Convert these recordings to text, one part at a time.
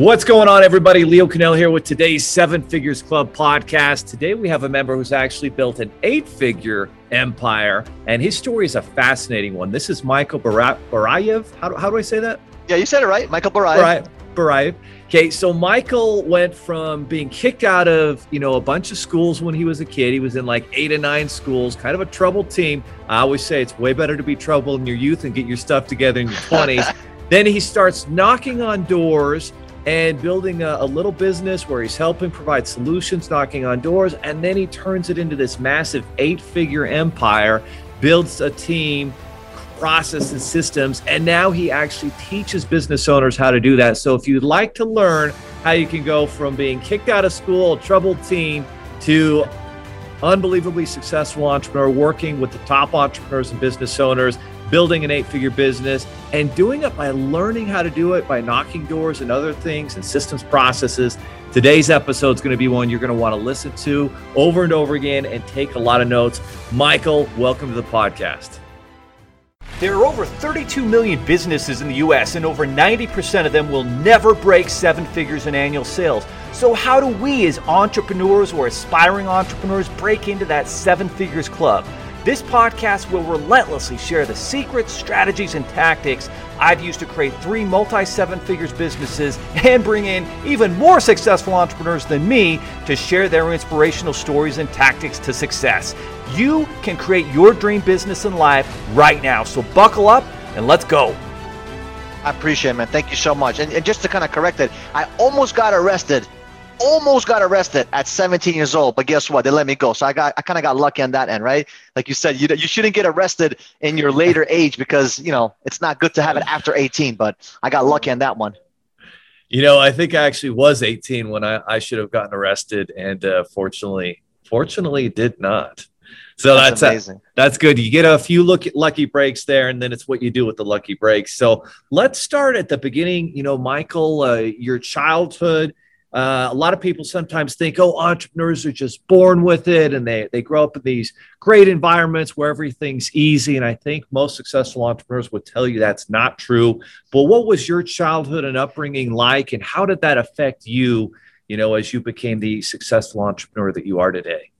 What's going on, everybody? Leo Cannell here with today's Seven Figures Club podcast. Today, we have a member who's actually built an eight figure empire, and his story is a fascinating one. This is Michael Barayev. How do, how do I say that? Yeah, you said it right. Michael Barayev. Barayev. Okay, so Michael went from being kicked out of, you know, a bunch of schools when he was a kid. He was in like eight or nine schools, kind of a troubled team. I always say it's way better to be troubled in your youth and get your stuff together in your 20s. then he starts knocking on doors and building a, a, little business where he's helping provide solutions, knocking on doors, and then he turns it into this massive eight figure empire, builds a team, processes, systems, and now he actually teaches business owners how to do that. So if you'd like to learn how you can go from being kicked out of school, a troubled teen, to unbelievably successful entrepreneur working with the top entrepreneurs and business owners building an eight figure business and doing it by learning how to do it by knocking doors and other things and systems processes. Today's episode is going to be one you're going to want to listen to over and over again and take a lot of notes. Michael, welcome to the podcast. There are over 32 million businesses in the US, and over 90% of them will never break seven figures in annual sales. So, how do we, as entrepreneurs or aspiring entrepreneurs, break into that seven figures club? This podcast will relentlessly share the secrets, strategies, and tactics I've used to create three multi seven figures businesses and bring in even more successful entrepreneurs than me to share their inspirational stories and tactics to success. You can create your dream business and life right now. So buckle up and let's go. I appreciate it, man. Thank you so much. And, and just to kind of correct it, I almost got arrested almost got arrested at 17 years old, but guess what? They let me go. So I got I kind of got lucky on that end, right? Like you said, you you shouldn't get arrested in your later age because you know it's not good to have it after 18. But I got lucky on that one. You know, I think I actually was 18 when I, I should have gotten arrested, and uh, fortunately, fortunately, did not. So that's that's, amazing. that's good. You get a few look lucky breaks there, and then it's what you do with the lucky breaks. So let's start at the beginning. You know, Michael, uh, your childhood uh, a lot of people sometimes think, oh, entrepreneurs are just born with it and they, they grow up in these great environments where everything's easy. And I think most successful entrepreneurs would tell you that's not true. But what was your childhood and upbringing like? And how did that affect you, you know, as you became the successful entrepreneur that you are today?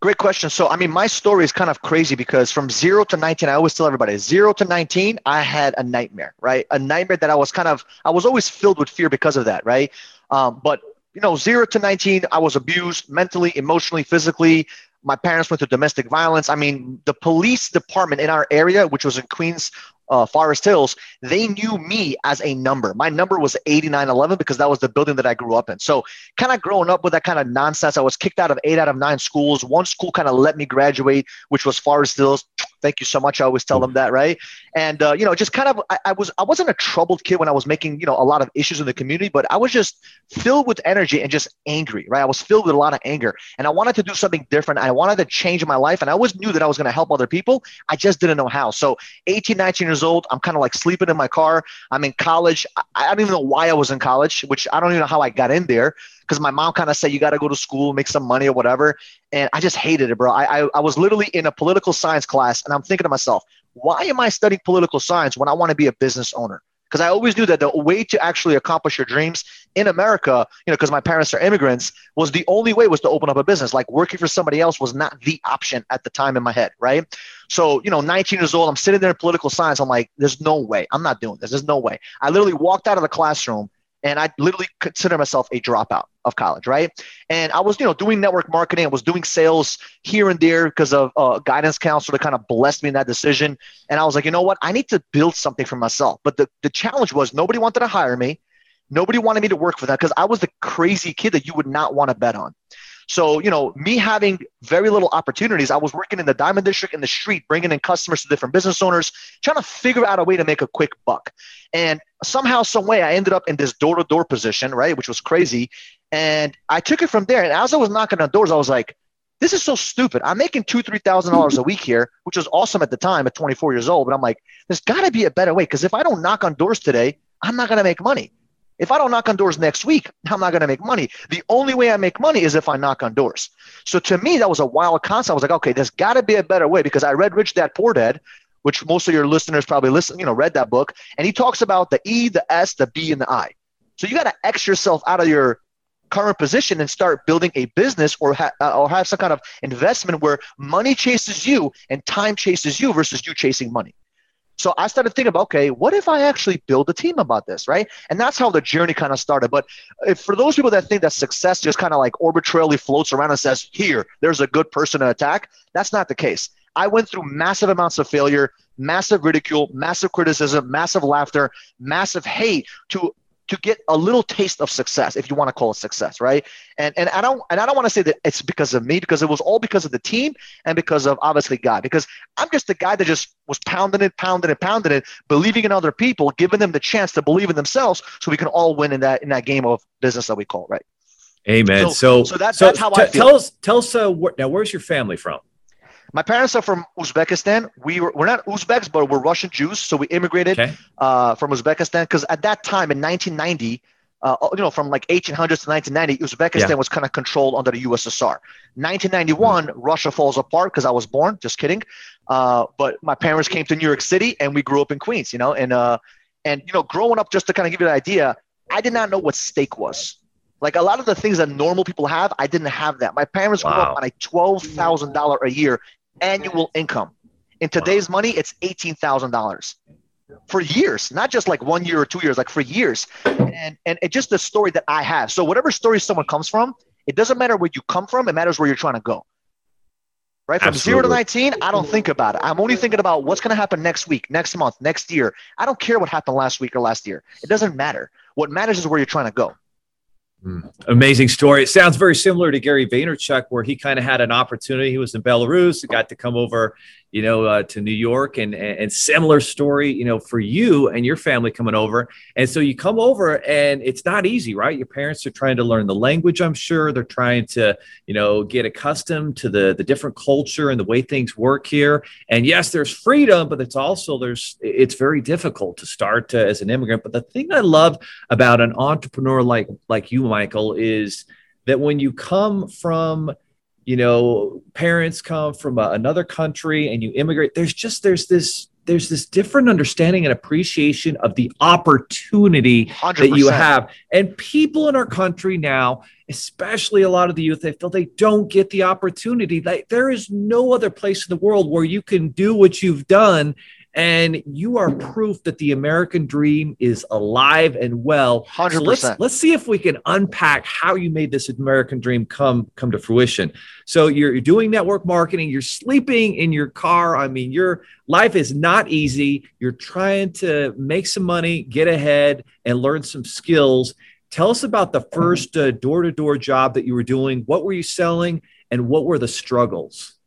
Great question. So, I mean, my story is kind of crazy because from zero to 19, I always tell everybody zero to 19, I had a nightmare, right? A nightmare that I was kind of, I was always filled with fear because of that, right? Um, but you know, zero to 19, I was abused mentally, emotionally, physically. My parents went through domestic violence. I mean, the police department in our area, which was in Queens, uh, Forest Hills, they knew me as a number. My number was 8911 because that was the building that I grew up in. So, kind of growing up with that kind of nonsense, I was kicked out of eight out of nine schools. One school kind of let me graduate, which was Forest Hills. Thank you so much. I always tell them that, right? And uh, you know, just kind of, I, I, was, I wasn't a troubled kid when I was making, you know, a lot of issues in the community, but I was just filled with energy and just angry, right? I was filled with a lot of anger, and I wanted to do something different. I wanted to change my life, and I always knew that I was going to help other people. I just didn't know how. So, 18, 19 years old, I'm kind of like sleeping in my car. I'm in college. I, I don't even know why I was in college, which I don't even know how I got in there because my mom kind of said you got to go to school, make some money or whatever. And I just hated it, bro. I, I, I was literally in a political science class, and I'm thinking to myself, why am I studying political science when I want to be a business owner? Because I always knew that the way to actually accomplish your dreams in America, you know, because my parents are immigrants, was the only way was to open up a business. Like working for somebody else was not the option at the time in my head, right? So, you know, 19 years old, I'm sitting there in political science. I'm like, there's no way. I'm not doing this. There's no way. I literally walked out of the classroom and I literally consider myself a dropout of college, right? And I was, you know, doing network marketing. I was doing sales here and there because of uh, guidance counselor that kind of blessed me in that decision. And I was like, you know what? I need to build something for myself. But the, the challenge was nobody wanted to hire me. Nobody wanted me to work for them because I was the crazy kid that you would not want to bet on. So, you know, me having very little opportunities, I was working in the Diamond District in the street, bringing in customers to different business owners, trying to figure out a way to make a quick buck. And somehow, some way, I ended up in this door to door position, right, which was crazy. And I took it from there. And as I was knocking on doors, I was like, this is so stupid. I'm making two, three thousand dollars a week here, which was awesome at the time at 24 years old. But I'm like, there's got to be a better way because if I don't knock on doors today, I'm not going to make money. If I don't knock on doors next week, I'm not going to make money. The only way I make money is if I knock on doors. So to me, that was a wild concept. I was like, okay, there's got to be a better way because I read Rich Dad Poor Dad, which most of your listeners probably listen, you know, read that book, and he talks about the E, the S, the B, and the I. So you got to X yourself out of your current position and start building a business or, ha- uh, or have some kind of investment where money chases you and time chases you versus you chasing money. So I started thinking about, okay, what if I actually build a team about this, right? And that's how the journey kind of started. But if, for those people that think that success just kind of like arbitrarily floats around and says, here, there's a good person to attack, that's not the case. I went through massive amounts of failure, massive ridicule, massive criticism, massive laughter, massive hate to to get a little taste of success, if you want to call it success, right? And and I don't and I don't want to say that it's because of me, because it was all because of the team and because of obviously God. Because I'm just the guy that just was pounding it, pounding it, pounding it, believing in other people, giving them the chance to believe in themselves, so we can all win in that in that game of business that we call right. Amen. So, so, so, that, so that's how t- I feel. Tell us, tell us. Uh, wh- now, where's your family from? My parents are from Uzbekistan. We were, we're not Uzbeks, but we're Russian Jews. So we immigrated okay. uh, from Uzbekistan because at that time in 1990, uh, you know, from like 1800s to 1990, Uzbekistan yeah. was kind of controlled under the USSR. 1991, mm-hmm. Russia falls apart because I was born. Just kidding. Uh, but my parents came to New York City, and we grew up in Queens. You know, and uh, and you know, growing up, just to kind of give you an idea, I did not know what steak was. Like a lot of the things that normal people have, I didn't have that. My parents wow. grew up on a twelve thousand dollar a year annual income. In today's money, it's $18,000 for years, not just like one year or two years, like for years. And, and it's just the story that I have. So whatever story someone comes from, it doesn't matter where you come from. It matters where you're trying to go. Right. From Absolutely. zero to 19, I don't think about it. I'm only thinking about what's going to happen next week, next month, next year. I don't care what happened last week or last year. It doesn't matter. What matters is where you're trying to go. Mm. Amazing story. It sounds very similar to Gary Vaynerchuk, where he kind of had an opportunity. He was in Belarus, got to come over you know, uh, to New York and, and similar story, you know, for you and your family coming over. And so you come over and it's not easy, right? Your parents are trying to learn the language, I'm sure. They're trying to, you know, get accustomed to the, the different culture and the way things work here. And yes, there's freedom, but it's also, there's, it's very difficult to start uh, as an immigrant. But the thing I love about an entrepreneur like, like you, Michael, is that when you come from, you know parents come from a, another country and you immigrate there's just there's this there's this different understanding and appreciation of the opportunity 100%. that you have and people in our country now especially a lot of the youth they feel they don't get the opportunity like there is no other place in the world where you can do what you've done and you are proof that the American dream is alive and well. Hundred so let's let's see if we can unpack how you made this American dream come come to fruition. So you're, you're doing network marketing. You're sleeping in your car. I mean, your life is not easy. You're trying to make some money, get ahead, and learn some skills. Tell us about the first door to door job that you were doing. What were you selling, and what were the struggles?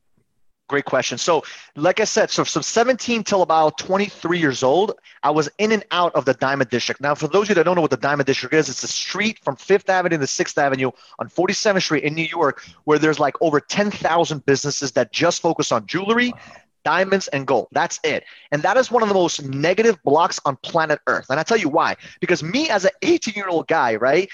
Great question. So, like I said, so from 17 till about 23 years old, I was in and out of the Diamond District. Now, for those of you that don't know what the Diamond District is, it's a street from Fifth Avenue to Sixth Avenue on 47th Street in New York, where there's like over 10,000 businesses that just focus on jewelry, diamonds and gold. That's it. And that is one of the most negative blocks on planet Earth. And I tell you why. Because me as an 18 year old guy, right,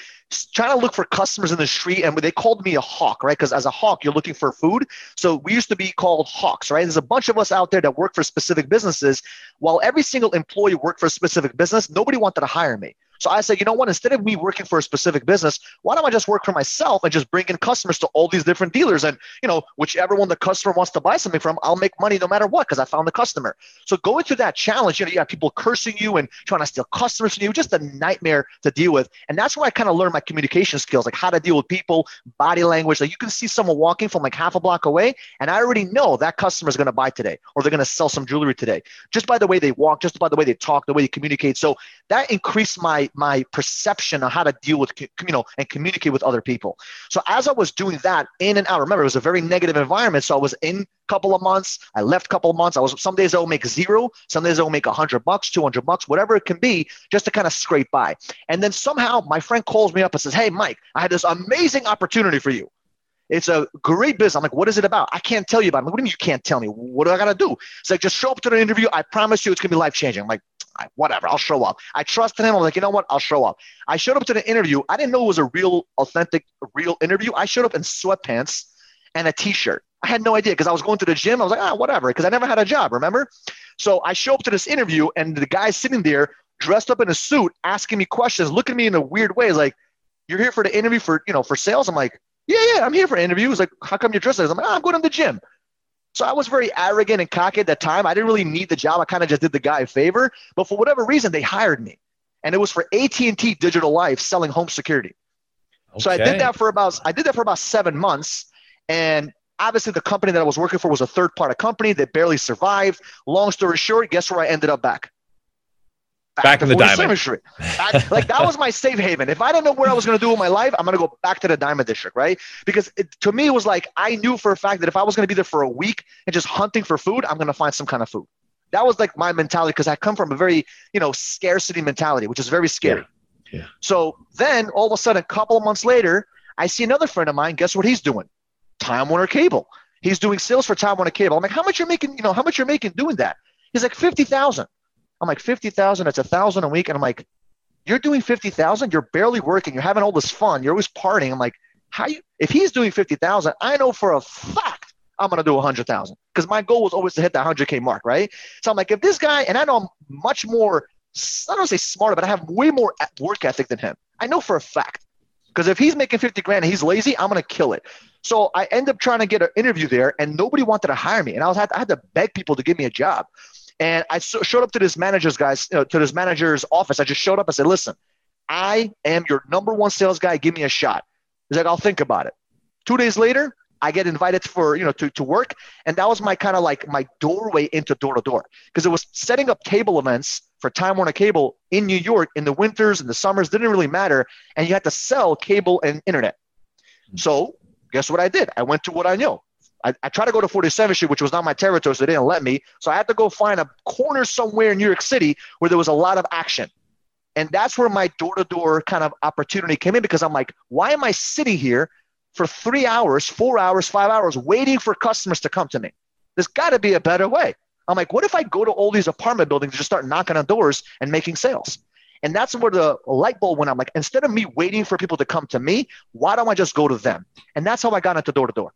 trying to look for customers in the street, and they called me a hawk, right? Because as a hawk, you're looking for food. So we used to be called hawks, right? There's a bunch of us out there that work for specific businesses. While every single employee worked for a specific business, nobody wanted to hire me. So I said, you know what? Instead of me working for a specific business, why don't I just work for myself and just bring in customers to all these different dealers? And you know, whichever one the customer wants to buy something from, I'll make money no matter what because I found the customer. So going through that challenge, you know, you have people cursing you and trying to steal customers from you, just a nightmare to deal with. And that's where I kind of learned my communication skills, like how to deal with people, body language. Like you can see someone walking from like half a block away, and I already know that customer is going to buy today or they're going to sell some jewelry today, just by the way they walk, just by the way they talk, the way they communicate. So that increased my my perception on how to deal with you know and communicate with other people so as i was doing that in and out remember it was a very negative environment so i was in a couple of months i left a couple of months i was some days i will make zero some days i will make 100 bucks 200 bucks whatever it can be just to kind of scrape by and then somehow my friend calls me up and says hey mike i had this amazing opportunity for you it's a great business. I'm like, what is it about? I can't tell you about it. Like, what do you mean you can't tell me? What do I got to do? It's like, just show up to the interview. I promise you it's going to be life changing. I'm like, whatever, I'll show up. I trusted him. I'm like, you know what? I'll show up. I showed up to the interview. I didn't know it was a real, authentic, real interview. I showed up in sweatpants and a t-shirt. I had no idea because I was going to the gym. I was like, ah, whatever, because I never had a job, remember? So I show up to this interview, and the guy sitting there dressed up in a suit, asking me questions, looking at me in a weird way, like, "You're here for the interview for you know for sales." I'm like, "Yeah, yeah, I'm here for interviews." Like, how come you're dressed like? I'm like, oh, "I'm going to the gym." So I was very arrogant and cocky at that time. I didn't really need the job. I kind of just did the guy a favor. But for whatever reason, they hired me, and it was for AT and T Digital Life selling home security. Okay. So I did that for about I did that for about seven months, and obviously the company that I was working for was a third party company that barely survived. Long story short, guess where I ended up back? Back, back in the diamond. Street. like that was my safe haven. If I didn't know what I was going to do with my life, I'm going to go back to the diamond district, right? Because it, to me, it was like I knew for a fact that if I was going to be there for a week and just hunting for food, I'm going to find some kind of food. That was like my mentality because I come from a very, you know, scarcity mentality, which is very scary. Yeah. yeah. So then all of a sudden, a couple of months later, I see another friend of mine. Guess what he's doing? Time Warner Cable. He's doing sales for Time Warner Cable. I'm like, how much you're making? You know, how much you're making doing that? He's like fifty thousand. I'm like fifty thousand. That's a thousand a week. And I'm like, you're doing fifty thousand. You're barely working. You're having all this fun. You're always partying. I'm like, how you? If he's doing fifty thousand, I know for a fact I'm gonna do a hundred thousand because my goal was always to hit the hundred k mark, right? So I'm like, if this guy, and I know I'm much more. I don't say smarter, but I have way more work ethic than him. I know for a fact. Because if he's making 50 grand and he's lazy, I'm going to kill it. So I end up trying to get an interview there, and nobody wanted to hire me. And I was I had to beg people to give me a job. And I so, showed up to this manager's guys, you know, to this manager's office. I just showed up. I said, "Listen, I am your number one sales guy. Give me a shot." He's like, "I'll think about it." Two days later, I get invited for you know to, to work, and that was my kind of like my doorway into door to door because it was setting up cable events for Time Warner Cable in New York in the winters and the summers didn't really matter, and you had to sell cable and internet. So guess what I did? I went to what I knew. I, I tried to go to 47th Street, which was not my territory, so they didn't let me. So I had to go find a corner somewhere in New York City where there was a lot of action. And that's where my door to door kind of opportunity came in because I'm like, why am I sitting here for three hours, four hours, five hours waiting for customers to come to me? There's got to be a better way. I'm like, what if I go to all these apartment buildings and just start knocking on doors and making sales? And that's where the light bulb went. I'm like, instead of me waiting for people to come to me, why don't I just go to them? And that's how I got into door to door.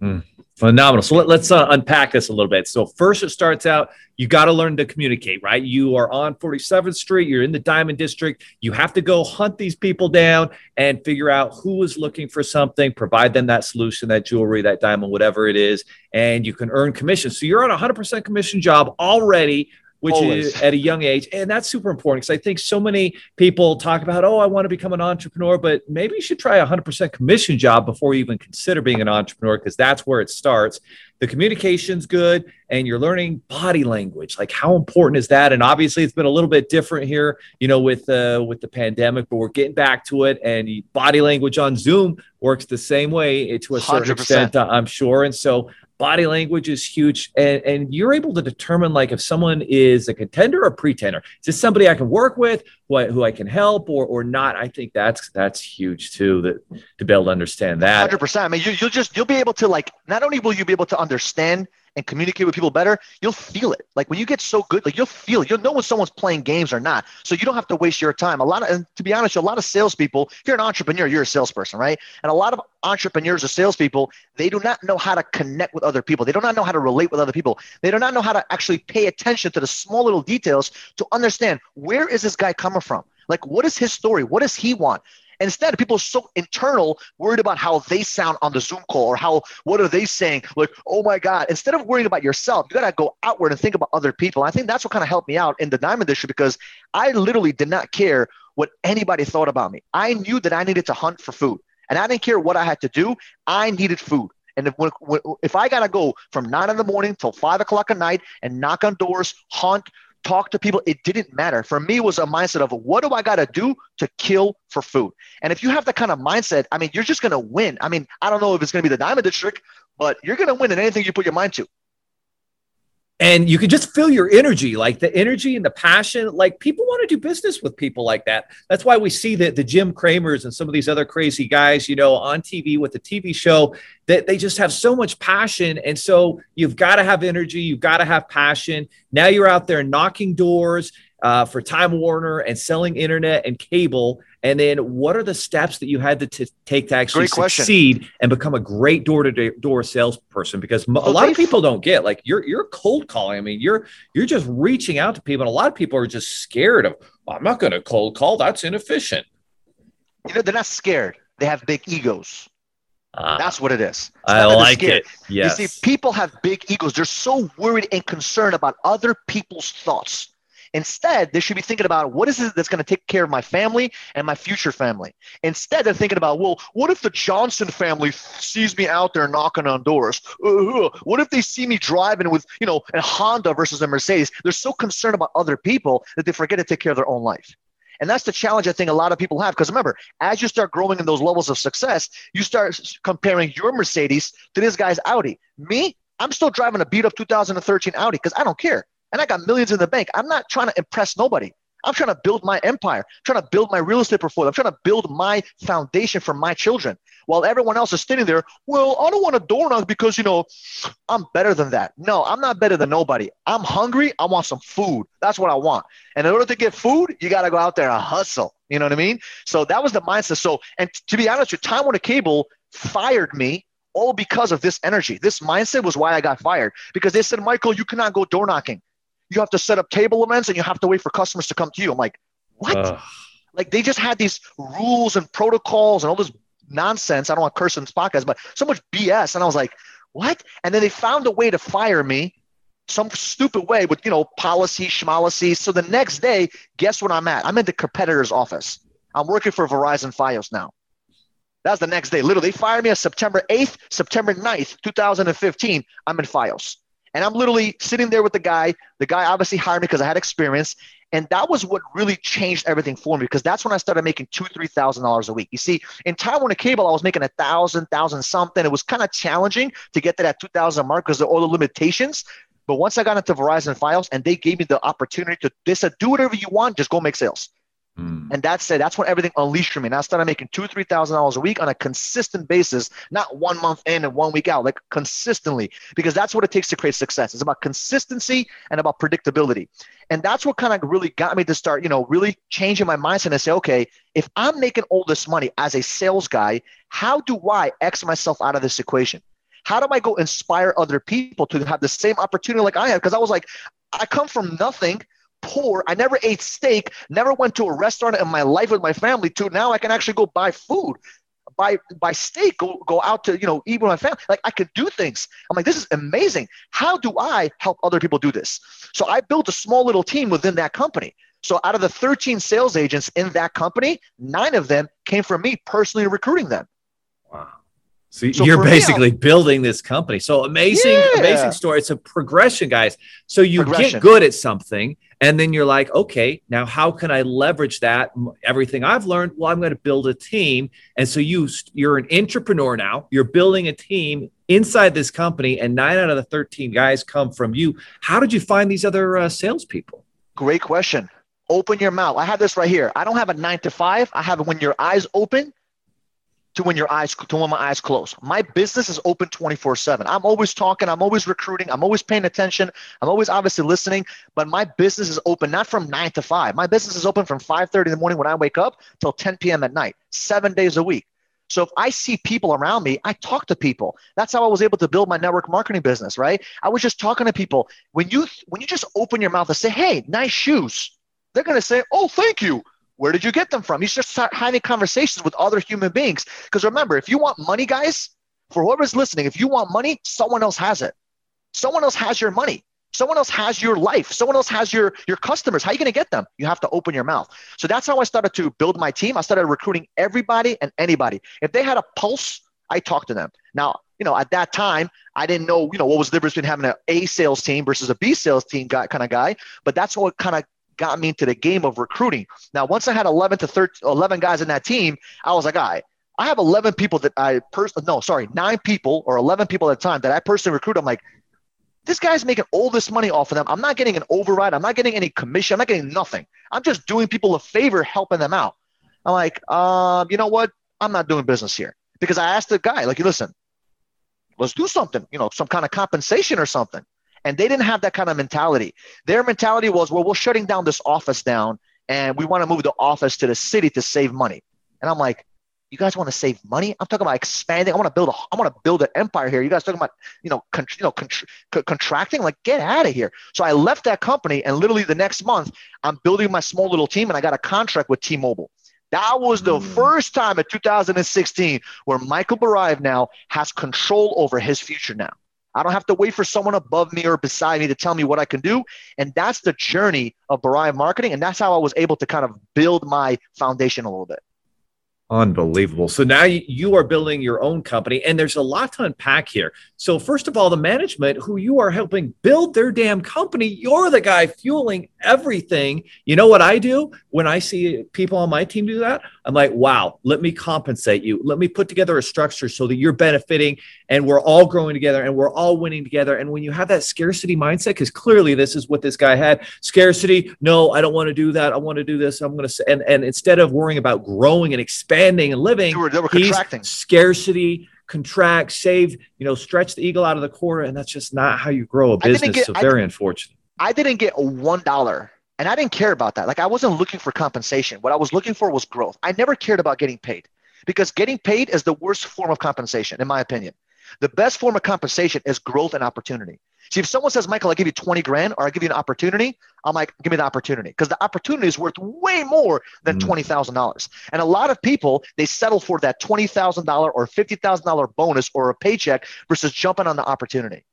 Mm, phenomenal. So let, us uh, unpack this a little bit. So first, it starts out you got to learn to communicate, right? You are on 47th Street. You're in the Diamond District. You have to go hunt these people down and figure out who is looking for something. Provide them that solution, that jewelry, that diamond, whatever it is, and you can earn commission. So you're on a 100% commission job already which Always. is at a young age. And that's super important because I think so many people talk about, oh, I want to become an entrepreneur, but maybe you should try a 100% commission job before you even consider being an entrepreneur because that's where it starts. The communication's good and you're learning body language. Like how important is that? And obviously it's been a little bit different here, you know, with uh, with the pandemic, but we're getting back to it and body language on Zoom works the same way to a certain 100%. extent, I'm sure. And so body language is huge and, and you're able to determine like if someone is a contender or pretender. Is this somebody i can work with who I, who I can help or or not? I think that's that's huge too that to be able to understand that. 100% i mean you, you'll just you'll be able to like not only will you be able to understand and communicate with people better, you'll feel it. Like when you get so good, like you'll feel it. You'll know when someone's playing games or not. So you don't have to waste your time. A lot of, and to be honest, a lot of salespeople, if you're an entrepreneur, you're a salesperson, right? And a lot of entrepreneurs or salespeople, they do not know how to connect with other people. They do not know how to relate with other people. They do not know how to actually pay attention to the small little details to understand where is this guy coming from? Like, what is his story? What does he want? Instead, people are so internal, worried about how they sound on the Zoom call or how what are they saying? Like, oh my God. Instead of worrying about yourself, you gotta go outward and think about other people. I think that's what kind of helped me out in the diamond district because I literally did not care what anybody thought about me. I knew that I needed to hunt for food. And I didn't care what I had to do. I needed food. And if, if I got to go from nine in the morning till five o'clock at night and knock on doors, hunt, talk to people. It didn't matter. For me, was a mindset of what do I got to do to kill for food? And if you have that kind of mindset, I mean, you're just going to win. I mean, I don't know if it's going to be the Diamond District, but you're going to win in anything you put your mind to and you can just feel your energy like the energy and the passion. Like people want to do business with people like that. That's why we see that the jim cramers and some of these other crazy guys you know on tv with the tv show that they just have so much passion. And so you've got to have energy you've got to have passion. Now you're out there knocking doors uh, for Time Warner and selling internet and cable? And then what are the steps that you had to t- take to actually succeed and become a great door to door salesperson? Because a lot of people don't get like you're you're cold calling. I mean, you're you're just reaching out to people, and a lot of people are just scared of. Well, I'm not going to cold call. That's inefficient. You know, they're not scared. They have big egos. Uh, That's what it is. I like it. Yes. You see, people have big egos. They're so worried and concerned about other people's thoughts. Instead, they should be thinking about what is it that's going to take care of my family and my future family. Instead, they're thinking about, well, what if the Johnson family sees me out there knocking on doors? Uh, what if they see me driving with, you know, a Honda versus a Mercedes? They're so concerned about other people that they forget to take care of their own life. And that's the challenge I think a lot of people have. Because remember, as you start growing in those levels of success, you start comparing your Mercedes to this guy's Audi. Me, I'm still driving a beat up 2013 Audi because I don't care. And I got millions in the bank. I'm not trying to impress nobody. I'm trying to build my empire, I'm trying to build my real estate portfolio. I'm trying to build my foundation for my children while everyone else is standing there. Well, I don't want a door knock because, you know, I'm better than that. No, I'm not better than nobody. I'm hungry. I want some food. That's what I want. And in order to get food, you got to go out there and hustle. You know what I mean? So that was the mindset. So, and to be honest, your Time Warner Cable fired me all because of this energy. This mindset was why I got fired because they said, Michael, you cannot go door knocking you have to set up table events and you have to wait for customers to come to you. I'm like, what? Uh. Like they just had these rules and protocols and all this nonsense. I don't want to curse in this podcast, but so much BS. And I was like, what? And then they found a way to fire me some stupid way with, you know, policy, schmolicy. So the next day, guess what I'm at? I'm in the competitor's office. I'm working for Verizon Fios now. That's the next day. Literally, they fired me on September 8th, September 9th, 2015. I'm in Fios. And I'm literally sitting there with the guy. The guy obviously hired me because I had experience. And that was what really changed everything for me because that's when I started making two, three thousand dollars a week. You see, in Warner Cable, I was making a thousand, thousand something. It was kind of challenging to get to that two thousand mark because of all the limitations. But once I got into Verizon Fios and they gave me the opportunity to, they said, do whatever you want, just go make sales. Mm. And that's it. That's when everything unleashed for me. And I started making two, three thousand dollars a week on a consistent basis, not one month in and one week out, like consistently, because that's what it takes to create success. It's about consistency and about predictability. And that's what kind of really got me to start, you know, really changing my mindset and say, okay, if I'm making all this money as a sales guy, how do I X myself out of this equation? How do I go inspire other people to have the same opportunity like I have? Because I was like, I come from nothing poor. I never ate steak, never went to a restaurant in my life with my family to now I can actually go buy food, buy buy steak, go go out to, you know, eat with my family. Like I could do things. I'm like, this is amazing. How do I help other people do this? So I built a small little team within that company. So out of the 13 sales agents in that company, nine of them came from me personally recruiting them. Wow. So, so you're basically me, building this company. So amazing, yeah. amazing story. It's a progression, guys. So you get good at something and then you're like, okay, now how can I leverage that? Everything I've learned, well, I'm going to build a team. And so you you're an entrepreneur now. You're building a team inside this company, and nine out of the 13 guys come from you. How did you find these other uh, salespeople? Great question. Open your mouth. I have this right here. I don't have a nine to five. I have when your eyes open to when your eyes to when my eyes close. My business is open 24/7. I'm always talking, I'm always recruiting, I'm always paying attention, I'm always obviously listening, but my business is open not from 9 to 5. My business is open from 5:30 in the morning when I wake up till 10 p.m. at night, 7 days a week. So if I see people around me, I talk to people. That's how I was able to build my network marketing business, right? I was just talking to people. When you when you just open your mouth and say, "Hey, nice shoes." They're going to say, "Oh, thank you." Where did you get them from? You just start having conversations with other human beings. Because remember, if you want money, guys, for whoever's listening, if you want money, someone else has it. Someone else has your money. Someone else has your life. Someone else has your your customers. How are you going to get them? You have to open your mouth. So that's how I started to build my team. I started recruiting everybody and anybody. If they had a pulse, I talked to them. Now, you know, at that time, I didn't know, you know, what was the difference between having an A sales team versus a B sales team guy, kind of guy. But that's what kind of got me into the game of recruiting. Now, once I had 11 to 13, 11 guys in that team, I was like, all right, I have 11 people that I personally, no, sorry, nine people or 11 people at a time that I personally recruit. I'm like, this guy's making all this money off of them. I'm not getting an override. I'm not getting any commission. I'm not getting nothing. I'm just doing people a favor, helping them out. I'm like, um, you know what? I'm not doing business here because I asked the guy, like, listen, let's do something, you know, some kind of compensation or something. And they didn't have that kind of mentality. Their mentality was, well, we're shutting down this office down and we want to move the office to the city to save money. And I'm like, you guys want to save money? I'm talking about expanding. I want to build a, I want to build an empire here. You guys talking about, you know, con- you know, con- contracting? Like, get out of here. So I left that company, and literally the next month, I'm building my small little team, and I got a contract with T-Mobile. That was the mm. first time in 2016 where Michael Barayev now has control over his future now. I don't have to wait for someone above me or beside me to tell me what I can do. And that's the journey of Barayev marketing. And that's how I was able to kind of build my foundation a little bit. Unbelievable. So now you are building your own company, and there's a lot to unpack here. So, first of all, the management who you are helping build their damn company, you're the guy fueling everything. You know what I do when I see people on my team do that? I'm like, wow, let me compensate you. Let me put together a structure so that you're benefiting and we're all growing together and we're all winning together. And when you have that scarcity mindset, because clearly this is what this guy had scarcity, no, I don't want to do that. I want to do this. I'm going to, and, and instead of worrying about growing and expanding and living, they were, they were contracting. scarcity, contract, save, you know, stretch the eagle out of the quarter. And that's just not how you grow a business. Get, so very unfortunate. I didn't get a one dollar and I didn't care about that. Like I wasn't looking for compensation. What I was looking for was growth. I never cared about getting paid because getting paid is the worst form of compensation, in my opinion. The best form of compensation is growth and opportunity. See, if someone says, Michael, I'll give you 20 grand or I'll give you an opportunity, I'm like, give me the opportunity because the opportunity is worth way more than mm. $20,000. And a lot of people, they settle for that $20,000 or $50,000 bonus or a paycheck versus jumping on the opportunity.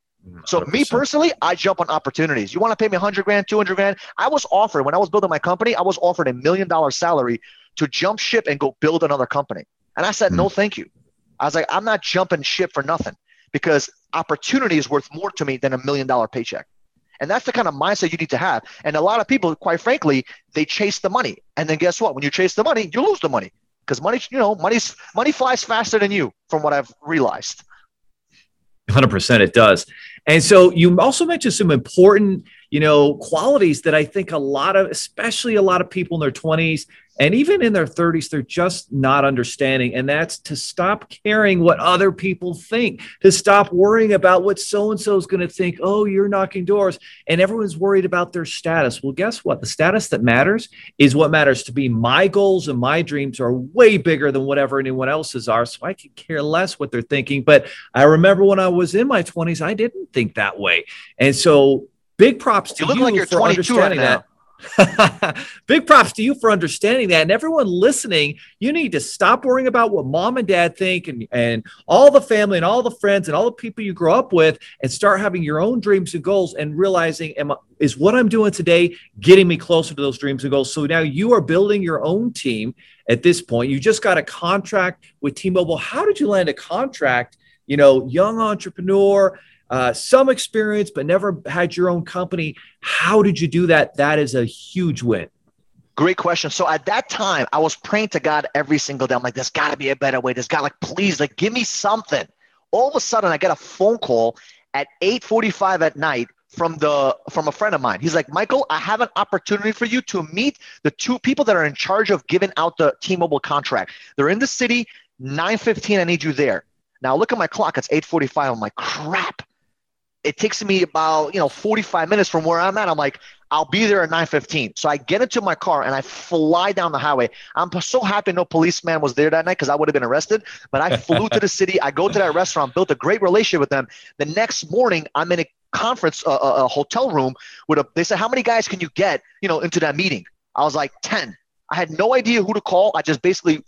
So 100%. me personally, I jump on opportunities. You want to pay me 100 grand, 200 grand? I was offered when I was building my company, I was offered a million dollar salary to jump ship and go build another company. And I said, mm. no, thank you. I was like, I'm not jumping ship for nothing because opportunity is worth more to me than a million dollar paycheck. And that's the kind of mindset you need to have. And a lot of people, quite frankly, they chase the money. And then guess what? When you chase the money, you lose the money because money, you know, money's money flies faster than you, from what I've realized. 100% it does. And so you also mentioned some important, you know, qualities that I think a lot of, especially a lot of people in their 20s and even in their 30s, they're just not understanding. And that's to stop caring what other people think, to stop worrying about what so and so is going to think. Oh, you're knocking doors. And everyone's worried about their status. Well, guess what? The status that matters is what matters to be. My goals and my dreams are way bigger than whatever anyone else's are. So I can care less what they're thinking. But I remember when I was in my 20s, I didn't think that way. And so big props to you, look you like you're for understanding right that. Big props to you for understanding that. And everyone listening, you need to stop worrying about what mom and dad think and, and all the family and all the friends and all the people you grow up with and start having your own dreams and goals and realizing, am, is what I'm doing today getting me closer to those dreams and goals? So now you are building your own team at this point. You just got a contract with T Mobile. How did you land a contract? You know, young entrepreneur uh, some experience, but never had your own company. How did you do that? That is a huge win. Great question. So at that time, I was praying to God every single day. I'm like, there's got to be a better way. There's got like, please, like, give me something. All of a sudden, I get a phone call at 8:45 at night from the from a friend of mine. He's like, Michael, I have an opportunity for you to meet the two people that are in charge of giving out the T-Mobile contract. They're in the city. 9:15. I need you there. Now look at my clock. It's 8:45. I'm like, crap it takes me about you know 45 minutes from where i'm at. I'm like i'll be there at 9.15 so i get into my car and i fly down the highway. I'm so happy no policeman was there that night because i would have been arrested. But i flew to the city. I go to that restaurant built a great relationship with them. The next morning i'm in a conference a, a hotel room with a they said how many guys can you get you know into that meeting? I was like 10 I had no idea who to call. I just basically,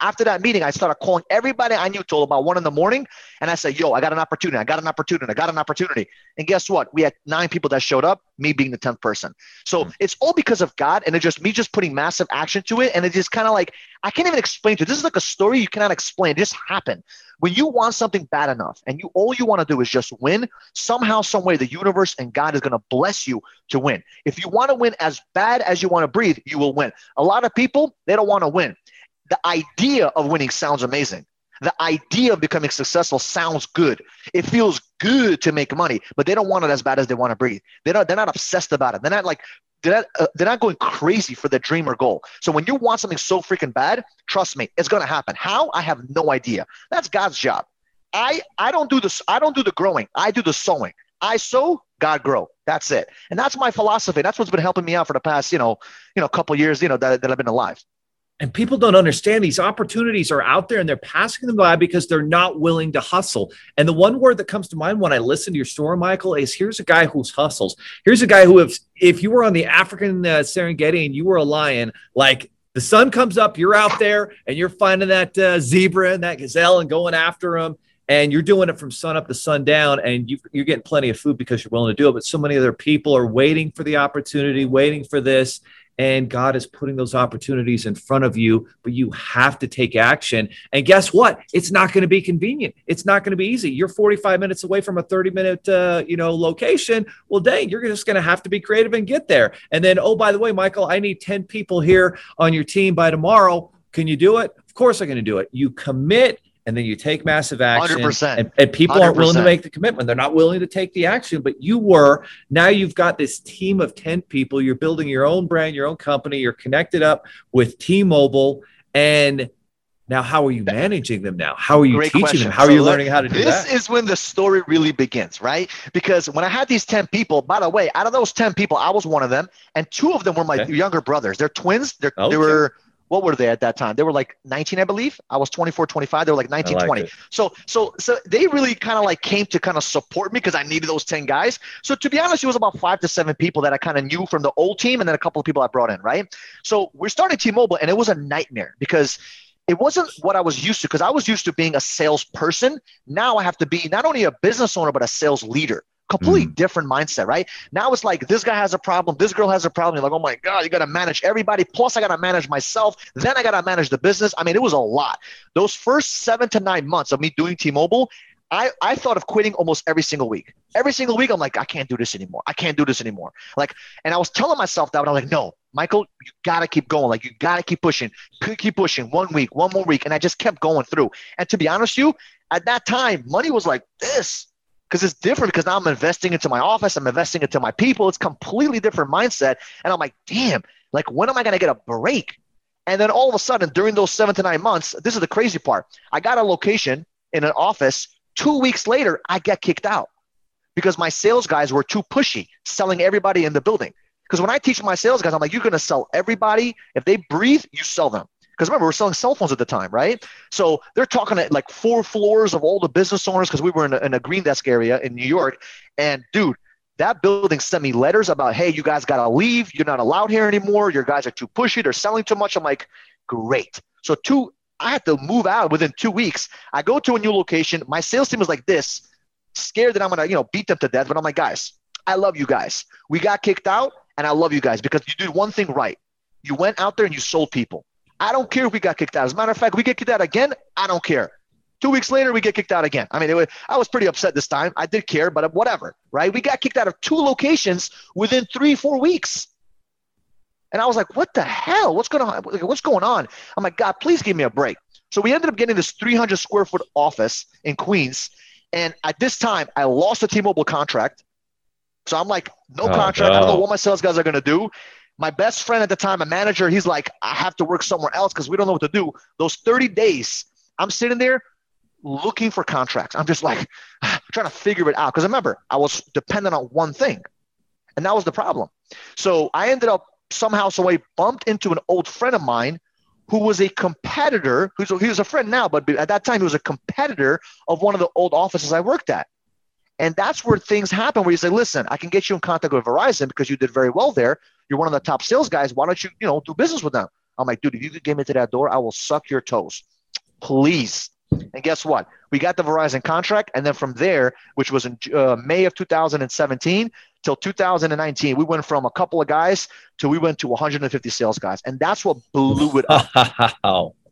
after that meeting, I started calling everybody I knew till about one in the morning. And I said, Yo, I got an opportunity. I got an opportunity. I got an opportunity. And guess what? We had nine people that showed up, me being the 10th person. So mm-hmm. it's all because of God. And it's just me just putting massive action to it. And it just kind of like, I can't even explain to you. This is like a story you cannot explain. It just happened. When you want something bad enough and you all you want to do is just win, somehow, some way, the universe and God is going to bless you to win. If you want to win as bad as you want to breathe, you will win. A lot of people, they don't want to win. The idea of winning sounds amazing. The idea of becoming successful sounds good. It feels good to make money, but they don't want it as bad as they want to breathe. They're not, they're not obsessed about it. They're not like they're not, uh, they're not going crazy for the dream or goal. So when you want something so freaking bad, trust me, it's going to happen. How? I have no idea. That's God's job. I I don't do this. I don't do the growing. I do the sowing. I sow, God grow. That's it. And that's my philosophy. That's what's been helping me out for the past, you know, you know, couple years, you know, that, that I've been alive. And people don't understand these opportunities are out there and they're passing them by because they're not willing to hustle. And the one word that comes to mind when I listen to your story, Michael, is here's a guy who's hustles. Here's a guy who, if, if you were on the African uh, Serengeti and you were a lion, like the sun comes up, you're out there and you're finding that uh, zebra and that gazelle and going after them. And you're doing it from sun up to sun down, and you, you're getting plenty of food because you're willing to do it. But so many other people are waiting for the opportunity, waiting for this and God is putting those opportunities in front of you, but you have to take action. And guess what? It's not going to be convenient. It's not going to be easy. You're 45 minutes away from a 30 minute, uh, you know, location. Well, dang, you're just going to have to be creative and get there. And then, oh, by the way, Michael, I need 10 people here on your team by tomorrow. Can you do it? Of course, I'm going to do it. You commit and then you take massive action 100%. And, and people are not willing to make the commitment. They're not willing to take the action but you were. Now you've got this team of 10 people. You're building your own brand your own company. You're connected up with t-mobile. And now how are you managing them now? How are you Great teaching question. them? How so are you learning how to do this that? this is when the story really begins right? Because when i had these 10 people by the way out of those 10 people i was one of them and two of them were my okay. younger brothers. They're twins. They're, okay. they were what were they at that time? They were like 19, I believe. I was 24, 25. They were like 19, like 20. It. So, so, so they really kind of like came to kind of support me because I needed those 10 guys. So to be honest, it was about five to seven people that I kind of knew from the old team and then a couple of people I brought in, right? So we're starting T-Mobile and it was a nightmare because it wasn't what I was used to because I was used to being a salesperson. Now I have to be not only a business owner, but a sales leader completely mm. different mindset, right? Now it's like this guy has a problem, this girl has a problem. You're like, oh my God, you got to manage everybody. Plus, I got to manage myself. Then I got to manage the business. I mean, it was a lot. Those first seven to nine months of me doing T Mobile, I, I thought of quitting almost every single week. Every single week, I'm like, I can't do this anymore. I can't do this anymore. Like, and I was telling myself that, but I'm like, no, Michael, you gotta keep going. Like, you gotta keep pushing, keep pushing. One week, one more week, and I just kept going through. And to be honest, with you at that time, money was like this because it's different because now I'm investing into my office, I'm investing into my people. It's completely different mindset. And I'm like, damn, like when am I gonna get a break? And then all of a sudden, during those seven to nine months, this is the crazy part. I got a location in an office. Two weeks later, I get kicked out because my sales guys were too pushy, selling everybody in the building. Because when I teach my sales guys, I'm like, you're going to sell everybody. If they breathe, you sell them. Because remember, we're selling cell phones at the time, right? So they're talking at like four floors of all the business owners because we were in a, in a green desk area in New York. And dude, that building sent me letters about, hey, you guys got to leave. You're not allowed here anymore. Your guys are too pushy. They're selling too much. I'm like, great. So two, I had to move out within two weeks. I go to a new location. My sales team is like this, scared that I'm gonna, you know, beat them to death. But I'm like, guys, I love you guys. We got kicked out, and I love you guys because you did one thing right. You went out there and you sold people. I don't care if we got kicked out. As a matter of fact, we get kicked out again. I don't care. Two weeks later, we get kicked out again. I mean, it was, I was pretty upset this time. I did care, but whatever, right? We got kicked out of two locations within three, four weeks. And I was like, what the hell? What's going on? What's going on? I'm like, God, please give me a break. So we ended up getting this 300 square foot office in Queens. And at this time, I lost the T-Mobile contract. So I'm like, no oh, contract. No. I don't know what my sales guys are going to do. My best friend at the time, a manager, he's like, I have to work somewhere else because we don't know what to do. Those 30 days, I'm sitting there looking for contracts. I'm just like trying to figure it out. Because remember, I was dependent on one thing. And that was the problem. So I ended up somehow, some way, bumped into an old friend of mine who was a competitor. Who's he was a friend now, but at that time he was a competitor of one of the old offices I worked at. And that's where things happen where you say, listen, I can get you in contact with Verizon because you did very well there. You're one of the top sales guys. Why don't you, you know, do business with them? I'm like, dude, if you could get me to that door, I will suck your toes. Please. And guess what? We got the Verizon contract. And then from there, which was in uh, May of 2017 till 2019, we went from a couple of guys to we went to 150 sales guys. And that's what blew it up.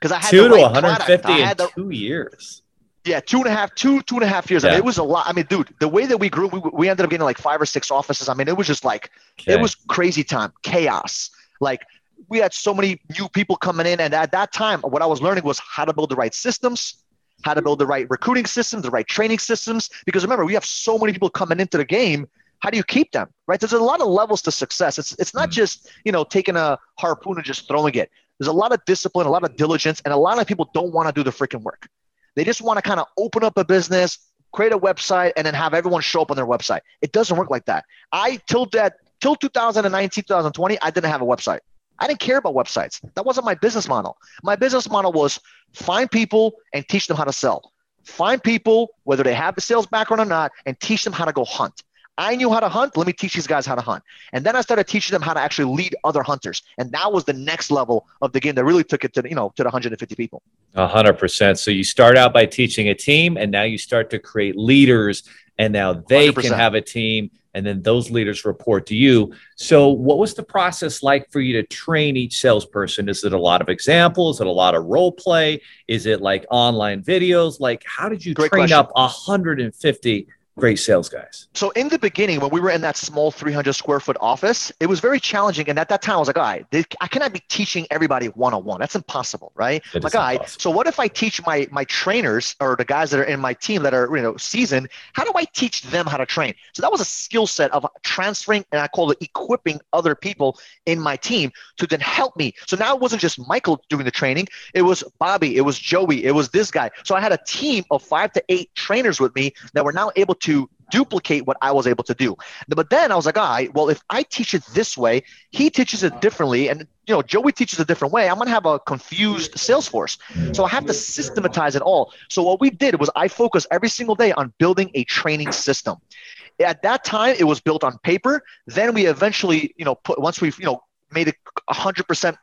Because I had two to 150 in the, two years. Yeah, two and a half, two, two and a half years. Yeah. I mean, it was a lot. I mean, dude, the way that we grew, we, we ended up getting like five or six offices. I mean, it was just like, okay. it was crazy time, chaos. Like, we had so many new people coming in. And at that time, what I was learning was how to build the right systems, how to build the right recruiting systems, the right training systems. Because remember, we have so many people coming into the game. How do you keep them? Right? There's a lot of levels to success. It's it's not mm. just, you know, taking a harpoon and just throwing it. There's a lot of discipline, a lot of diligence, and a lot of people don't want to do the freaking work. They just want to kind of open up a business, create a website, and then have everyone show up on their website. It doesn't work like that. I till that till 2019, 2020, I didn't have a website. I didn't care about websites. That wasn't my business model. My business model was find people and teach them how to sell. Find people, whether they have the sales background or not, and teach them how to go hunt. I knew how to hunt. Let me teach these guys how to hunt. And then I started teaching them how to actually lead other hunters. And that was the next level of the game that really took it to, you know, to the 150 people. A hundred percent. So you start out by teaching a team and now you start to create leaders and now they 100%. can have a team and then those leaders report to you. So, what was the process like for you to train each salesperson? Is it a lot of examples? Is it a lot of role play? Is it like online videos? Like, how did you Great train question. up 150 great sales guys? So in the beginning, when we were in that small 300 square foot office, it was very challenging. And at that time, I was like, all right, I cannot be teaching everybody one on one. That's impossible, right? It like, all right, so what if I teach my my trainers or the guys that are in my team that are you know seasoned? How do I teach them how to train? So that was a skill set of transferring, and I call it equipping other people in my team to then help me. So now it wasn't just Michael doing the training; it was Bobby, it was Joey, it was this guy. So I had a team of five to eight trainers with me that were now able to to duplicate what I was able to do. But then I was like, all right, well, if I teach it this way, he teaches it differently, and you know, Joey teaches a different way, I'm gonna have a confused sales force. So I have to systematize it all. So what we did was I focused every single day on building a training system. At that time, it was built on paper. Then we eventually, you know, put once we've you know made it 100%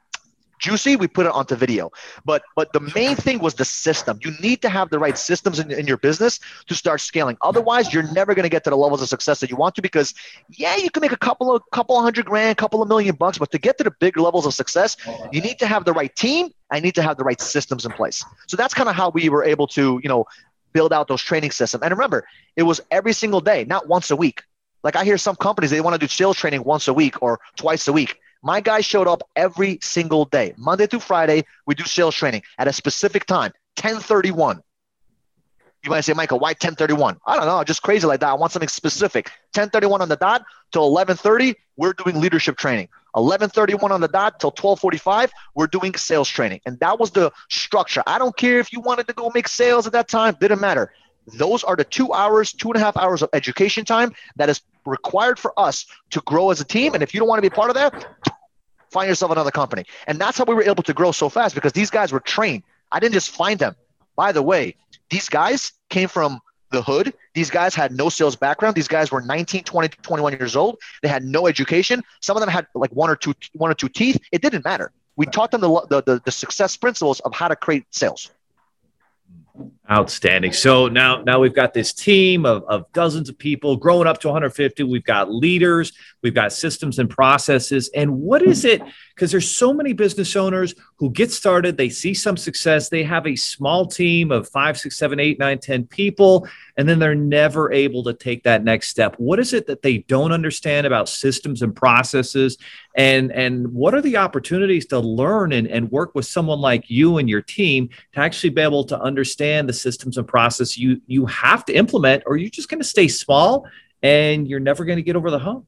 juicy, we put it onto video. But but the main thing was the system. You need to have the right systems in, in your business to start scaling. Otherwise, you're never going to get to the levels of success that you want to because yeah, you can make a couple of couple of hundred grand, couple of million bucks, but to get to the big levels of success, you need to have the right team. I need to have the right systems in place. So that's kind of how we were able to, you know, build out those training systems. And remember, it was every single day, not once a week. Like I hear some companies they want to do sales training once a week or twice a week. My guys showed up every single day, Monday through Friday. We do sales training at a specific time, 1031. You might say, Michael, why 1031? I don't know, just crazy like that. I want something specific. 1031 on the dot till 1130, we're doing leadership training. 1131 on the dot till 1245, we're doing sales training. And that was the structure. I don't care if you wanted to go make sales at that time, didn't matter. Those are the two hours, two and a half hours of education time that is required for us to grow as a team. And if you don't want to be part of that, find yourself another company. And that's how we were able to grow so fast because these guys were trained. I didn't just find them. By the way, these guys came from the hood. These guys had no sales background. These guys were 19, 20, 21 years old. They had no education. Some of them had like one or two, one or two teeth. It didn't matter. We taught them the, the, the, the success principles of how to create sales. Outstanding. So now, now we've got this team of, of dozens of people growing up to 150. We've got leaders, we've got systems and processes. And what is it? Because there's so many business owners who get started, they see some success, they have a small team of five, six, seven, eight, nine, ten people, and then they're never able to take that next step. What is it that they don't understand about systems and processes? And and what are the opportunities to learn and, and work with someone like you and your team to actually be able to understand the systems and process you you have to implement, or you're just going to stay small and you're never going to get over the hump.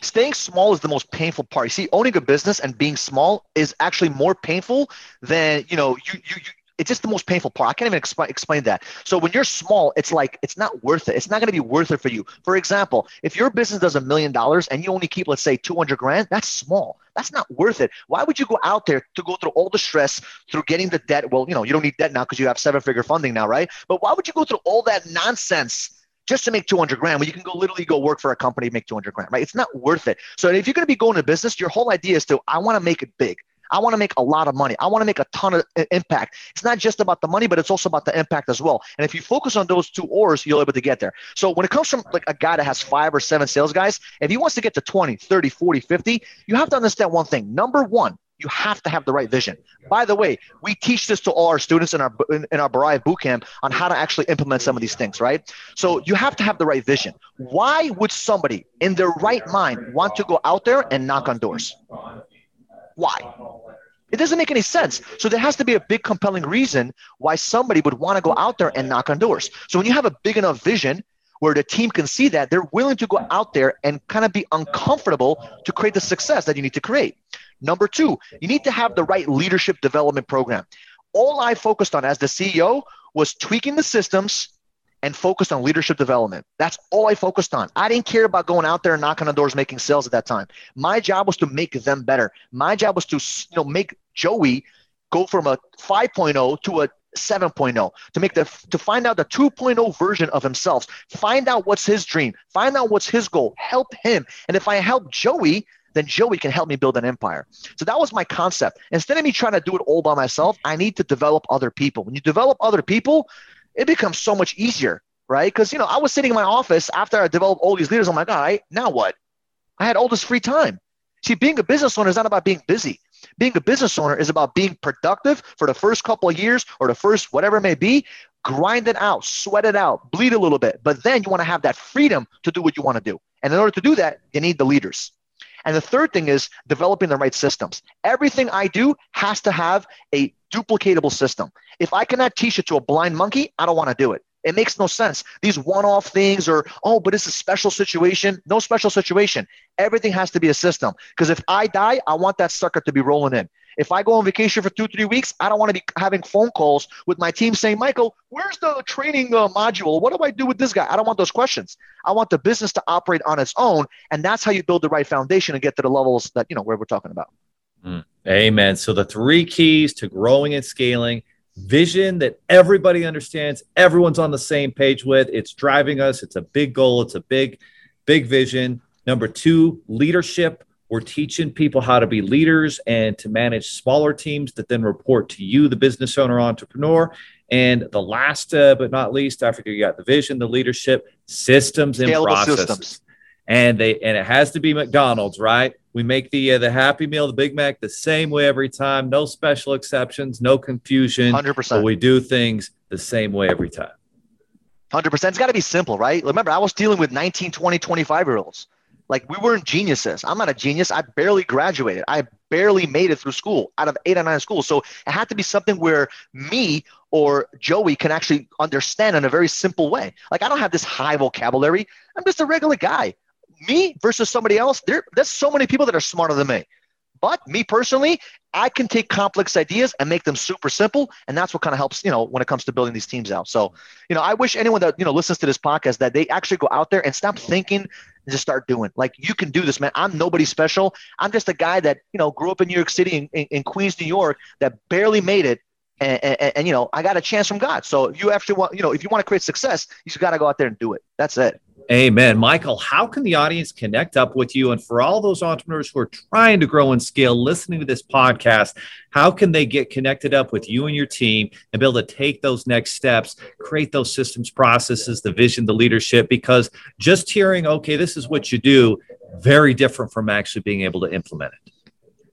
Staying small is the most painful part. You see, owning a business and being small is actually more painful than you know. You you, you it's just the most painful part. I can't even exp- explain that. So when you're small, it's like it's not worth it. It's not going to be worth it for you. For example, if your business does a million dollars and you only keep, let's say, 200 grand, that's small. That's not worth it. Why would you go out there to go through all the stress through getting the debt? Well, you know, you don't need debt now because you have seven figure funding now, right? But why would you go through all that nonsense? just to make 200 grand when you can go literally go work for a company make 200 grand right it's not worth it so if you're going to be going to business your whole idea is to i want to make it big I want to make a lot of money. I want to make a ton of impact. It's not just about the money, but it's also about the impact as well. And if you focus on those two oars, you'll be able to get there. So when it comes from like a guy that has five or seven sales guys, if he wants to get to 20, 30, 40, 50, you have to understand one thing. Number one, you have to have the right vision. By the way, we teach this to all our students in our in, in our Barayev bootcamp on how to actually implement some of these things, right? So you have to have the right vision. Why would somebody in their right mind want to go out there and knock on doors? Why? It doesn't make any sense. So there has to be a big compelling reason why somebody would want to go out there and knock on doors. So when you have a big enough vision where the team can see that, they're willing to go out there and kind of be uncomfortable to create the success that you need to create. Number two, you need to have the right leadership development program. All I focused on as the CEO was tweaking the systems and focused on leadership development. That's all I focused on. I didn't care about going out there and knocking on doors, making sales at that time. My job was to make them better. My job was to you know make Joey go from a 5.0 to a 7.0 to make the to find out the 2.0 version of himself find out what's his dream find out what's his goal help him and if i help joey then joey can help me build an empire so that was my concept instead of me trying to do it all by myself i need to develop other people when you develop other people it becomes so much easier right because you know i was sitting in my office after i developed all these leaders i'm like all right now what i had all this free time see being a business owner is not about being busy being a business owner is about being productive for the first couple of years or the first whatever it may be. Grind it out, sweat it out, bleed a little bit. But then you want to have that freedom to do what you want to do. And in order to do that, you need the leaders. And the third thing is developing the right systems. Everything I do has to have a duplicatable system. If I cannot teach it to a blind monkey, I don't want to do it. It makes no sense. These one off things or, oh, but it's a special situation. No special situation. Everything has to be a system. Because if I die, I want that sucker to be rolling in. If I go on vacation for two, three weeks, I don't want to be having phone calls with my team saying, Michael, where's the training uh, module? What do I do with this guy? I don't want those questions. I want the business to operate on its own. And that's how you build the right foundation and get to the levels that, you know, where we're talking about. Mm. Amen. So the three keys to growing and scaling vision that everybody understands, everyone's on the same page with. It's driving us. It's a big goal. It's a big, big vision. Number two, leadership. We're teaching people how to be leaders and to manage smaller teams that then report to you, the business owner, entrepreneur. And the last uh, but not least, I after you got the vision, the leadership, systems and Scalable processes. Systems. And they and it has to be McDonald's, right? We make the uh, the Happy Meal, the Big Mac, the same way every time. No special exceptions, no confusion. Hundred percent. We do things the same way every time. Hundred percent. It's got to be simple, right? Remember, I was dealing with 19, 20, 25 year olds. Like we weren't geniuses. I'm not a genius. I barely graduated. I barely made it through school out of eight or nine schools. So it had to be something where me or Joey can actually understand in a very simple way. Like I don't have this high vocabulary. I'm just a regular guy me versus somebody else, there, there's so many people that are smarter than me. But me personally, I can take complex ideas and make them super simple, and that's what kind of helps, you know, when it comes to building these teams out. So, you know, I wish anyone that you know listens to this podcast that they actually go out there and stop thinking and just start doing. Like you can do this, man. I'm nobody special. I'm just a guy that you know grew up in New York City, in, in, in Queens, New York, that barely made it, and, and, and, you know i got a chance from god so if you actually want you know if you want to create success you just got to go out there and do it that's it Amen. Michael, how can the audience connect up with you? And for all those entrepreneurs who are trying to grow and scale, listening to this podcast, how can they get connected up with you and your team and be able to take those next steps, create those systems, processes, the vision, the leadership? Because just hearing, okay, this is what you do, very different from actually being able to implement it.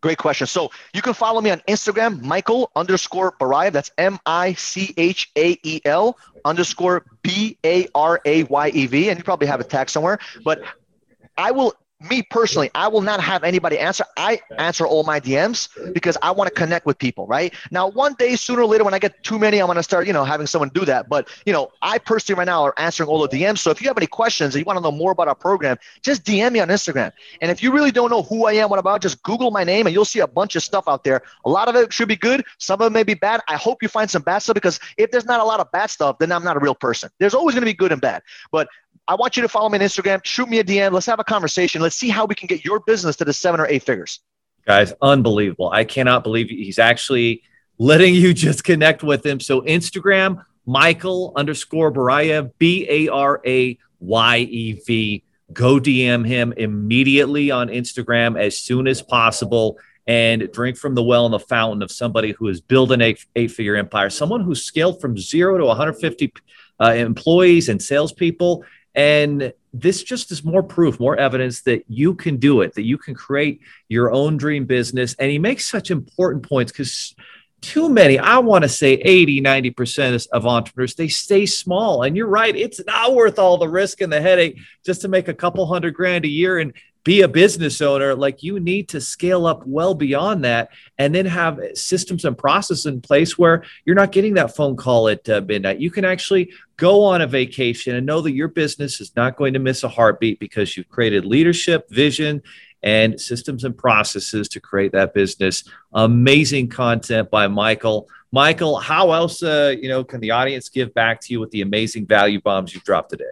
Great question. So you can follow me on Instagram, Michael underscore Barayev. That's M I C H A E L underscore B A R A Y E V. And you probably have a tag somewhere, but I will me personally, I will not have anybody answer. I answer all my DMs because I want to connect with people, right? Now, one day, sooner or later, when I get too many, I'm going to start, you know, having someone do that. But, you know, I personally right now are answering all the DMs. So if you have any questions and you want to know more about our program, just DM me on Instagram. And if you really don't know who I am, what I'm about, just Google my name and you'll see a bunch of stuff out there. A lot of it should be good. Some of it may be bad. I hope you find some bad stuff because if there's not a lot of bad stuff, then I'm not a real person. There's always going to be good and bad. But I want you to follow me on Instagram, shoot me a DM. Let's have a conversation. Let's see how we can get your business to the seven or eight figures. Guys, unbelievable. I cannot believe he's actually letting you just connect with him. So, Instagram, Michael underscore Barayev, B A R A Y E V. Go DM him immediately on Instagram as soon as possible and drink from the well in the fountain of somebody who has built an eight, eight figure empire, someone who scaled from zero to 150 uh, employees and salespeople and this just is more proof, more evidence that you can do it, that you can create your own dream business. And he makes such important points because too many, I want to say 80, 90% of entrepreneurs, they stay small. And you're right, it's not worth all the risk and the headache just to make a couple hundred grand a year. And be a business owner, like you need to scale up well beyond that and then have systems and processes in place where you're not getting that phone call at uh, midnight. You can actually go on a vacation and know that your business is not going to miss a heartbeat because you've created leadership, vision, and systems and processes to create that business. Amazing content by Michael. Michael, how else, uh, you know, can the audience give back to you with the amazing value bombs you've dropped today?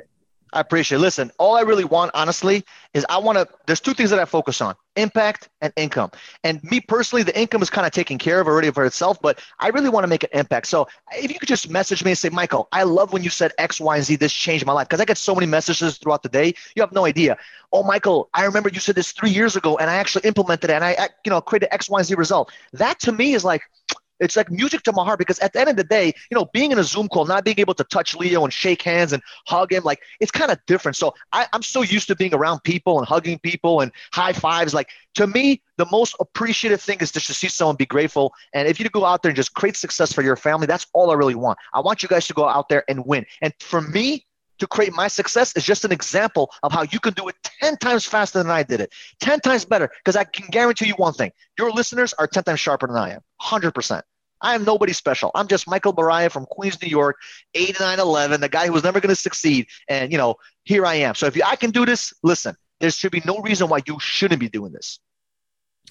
I appreciate it. Listen, all I really want, honestly, is I want to. There's two things that I focus on impact and income. And me personally, the income is kind of taken care of already for itself, but I really want to make an impact. So if you could just message me and say, Michael, I love when you said X, Y, and Z, this changed my life. Because I get so many messages throughout the day. You have no idea. Oh, Michael, I remember you said this three years ago and I actually implemented it and I, you know, created X, Y, and Z result. That to me is like, it's like music to my heart because at the end of the day, you know, being in a Zoom call, not being able to touch Leo and shake hands and hug him, like it's kind of different. So I, I'm so used to being around people and hugging people and high fives. Like to me, the most appreciative thing is just to see someone be grateful. And if you go out there and just create success for your family, that's all I really want. I want you guys to go out there and win. And for me, to create my success is just an example of how you can do it 10 times faster than I did it, 10 times better. Because I can guarantee you one thing your listeners are 10 times sharper than I am, 100%. I am nobody special. I'm just Michael Barayev from Queens, New York, 8911, the guy who was never going to succeed. And, you know, here I am. So if you, I can do this, listen, there should be no reason why you shouldn't be doing this.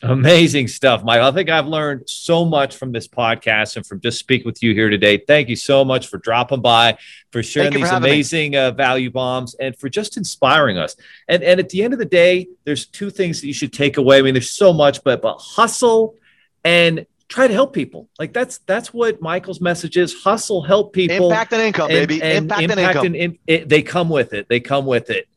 Amazing stuff, Michael. I think I've learned so much from this podcast and from just speaking with you here today. Thank you so much for dropping by, for sharing these amazing uh, value bombs, and for just inspiring us. And and at the end of the day, there's two things that you should take away. I mean, there's so much, but but hustle and try to help people. Like that's that's what Michael's message is: hustle, help people, impact and income, and, baby, and impact, impact, and income. And in, it, they come with it. They come with it.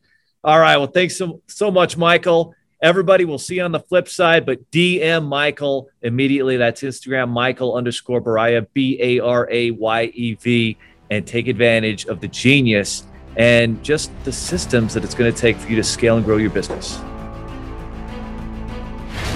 All right. Well, thanks so so much, Michael. Everybody will see on the flip side, but DM Michael immediately. That's Instagram, Michael underscore Barayev, B A R A Y E V, and take advantage of the genius and just the systems that it's going to take for you to scale and grow your business.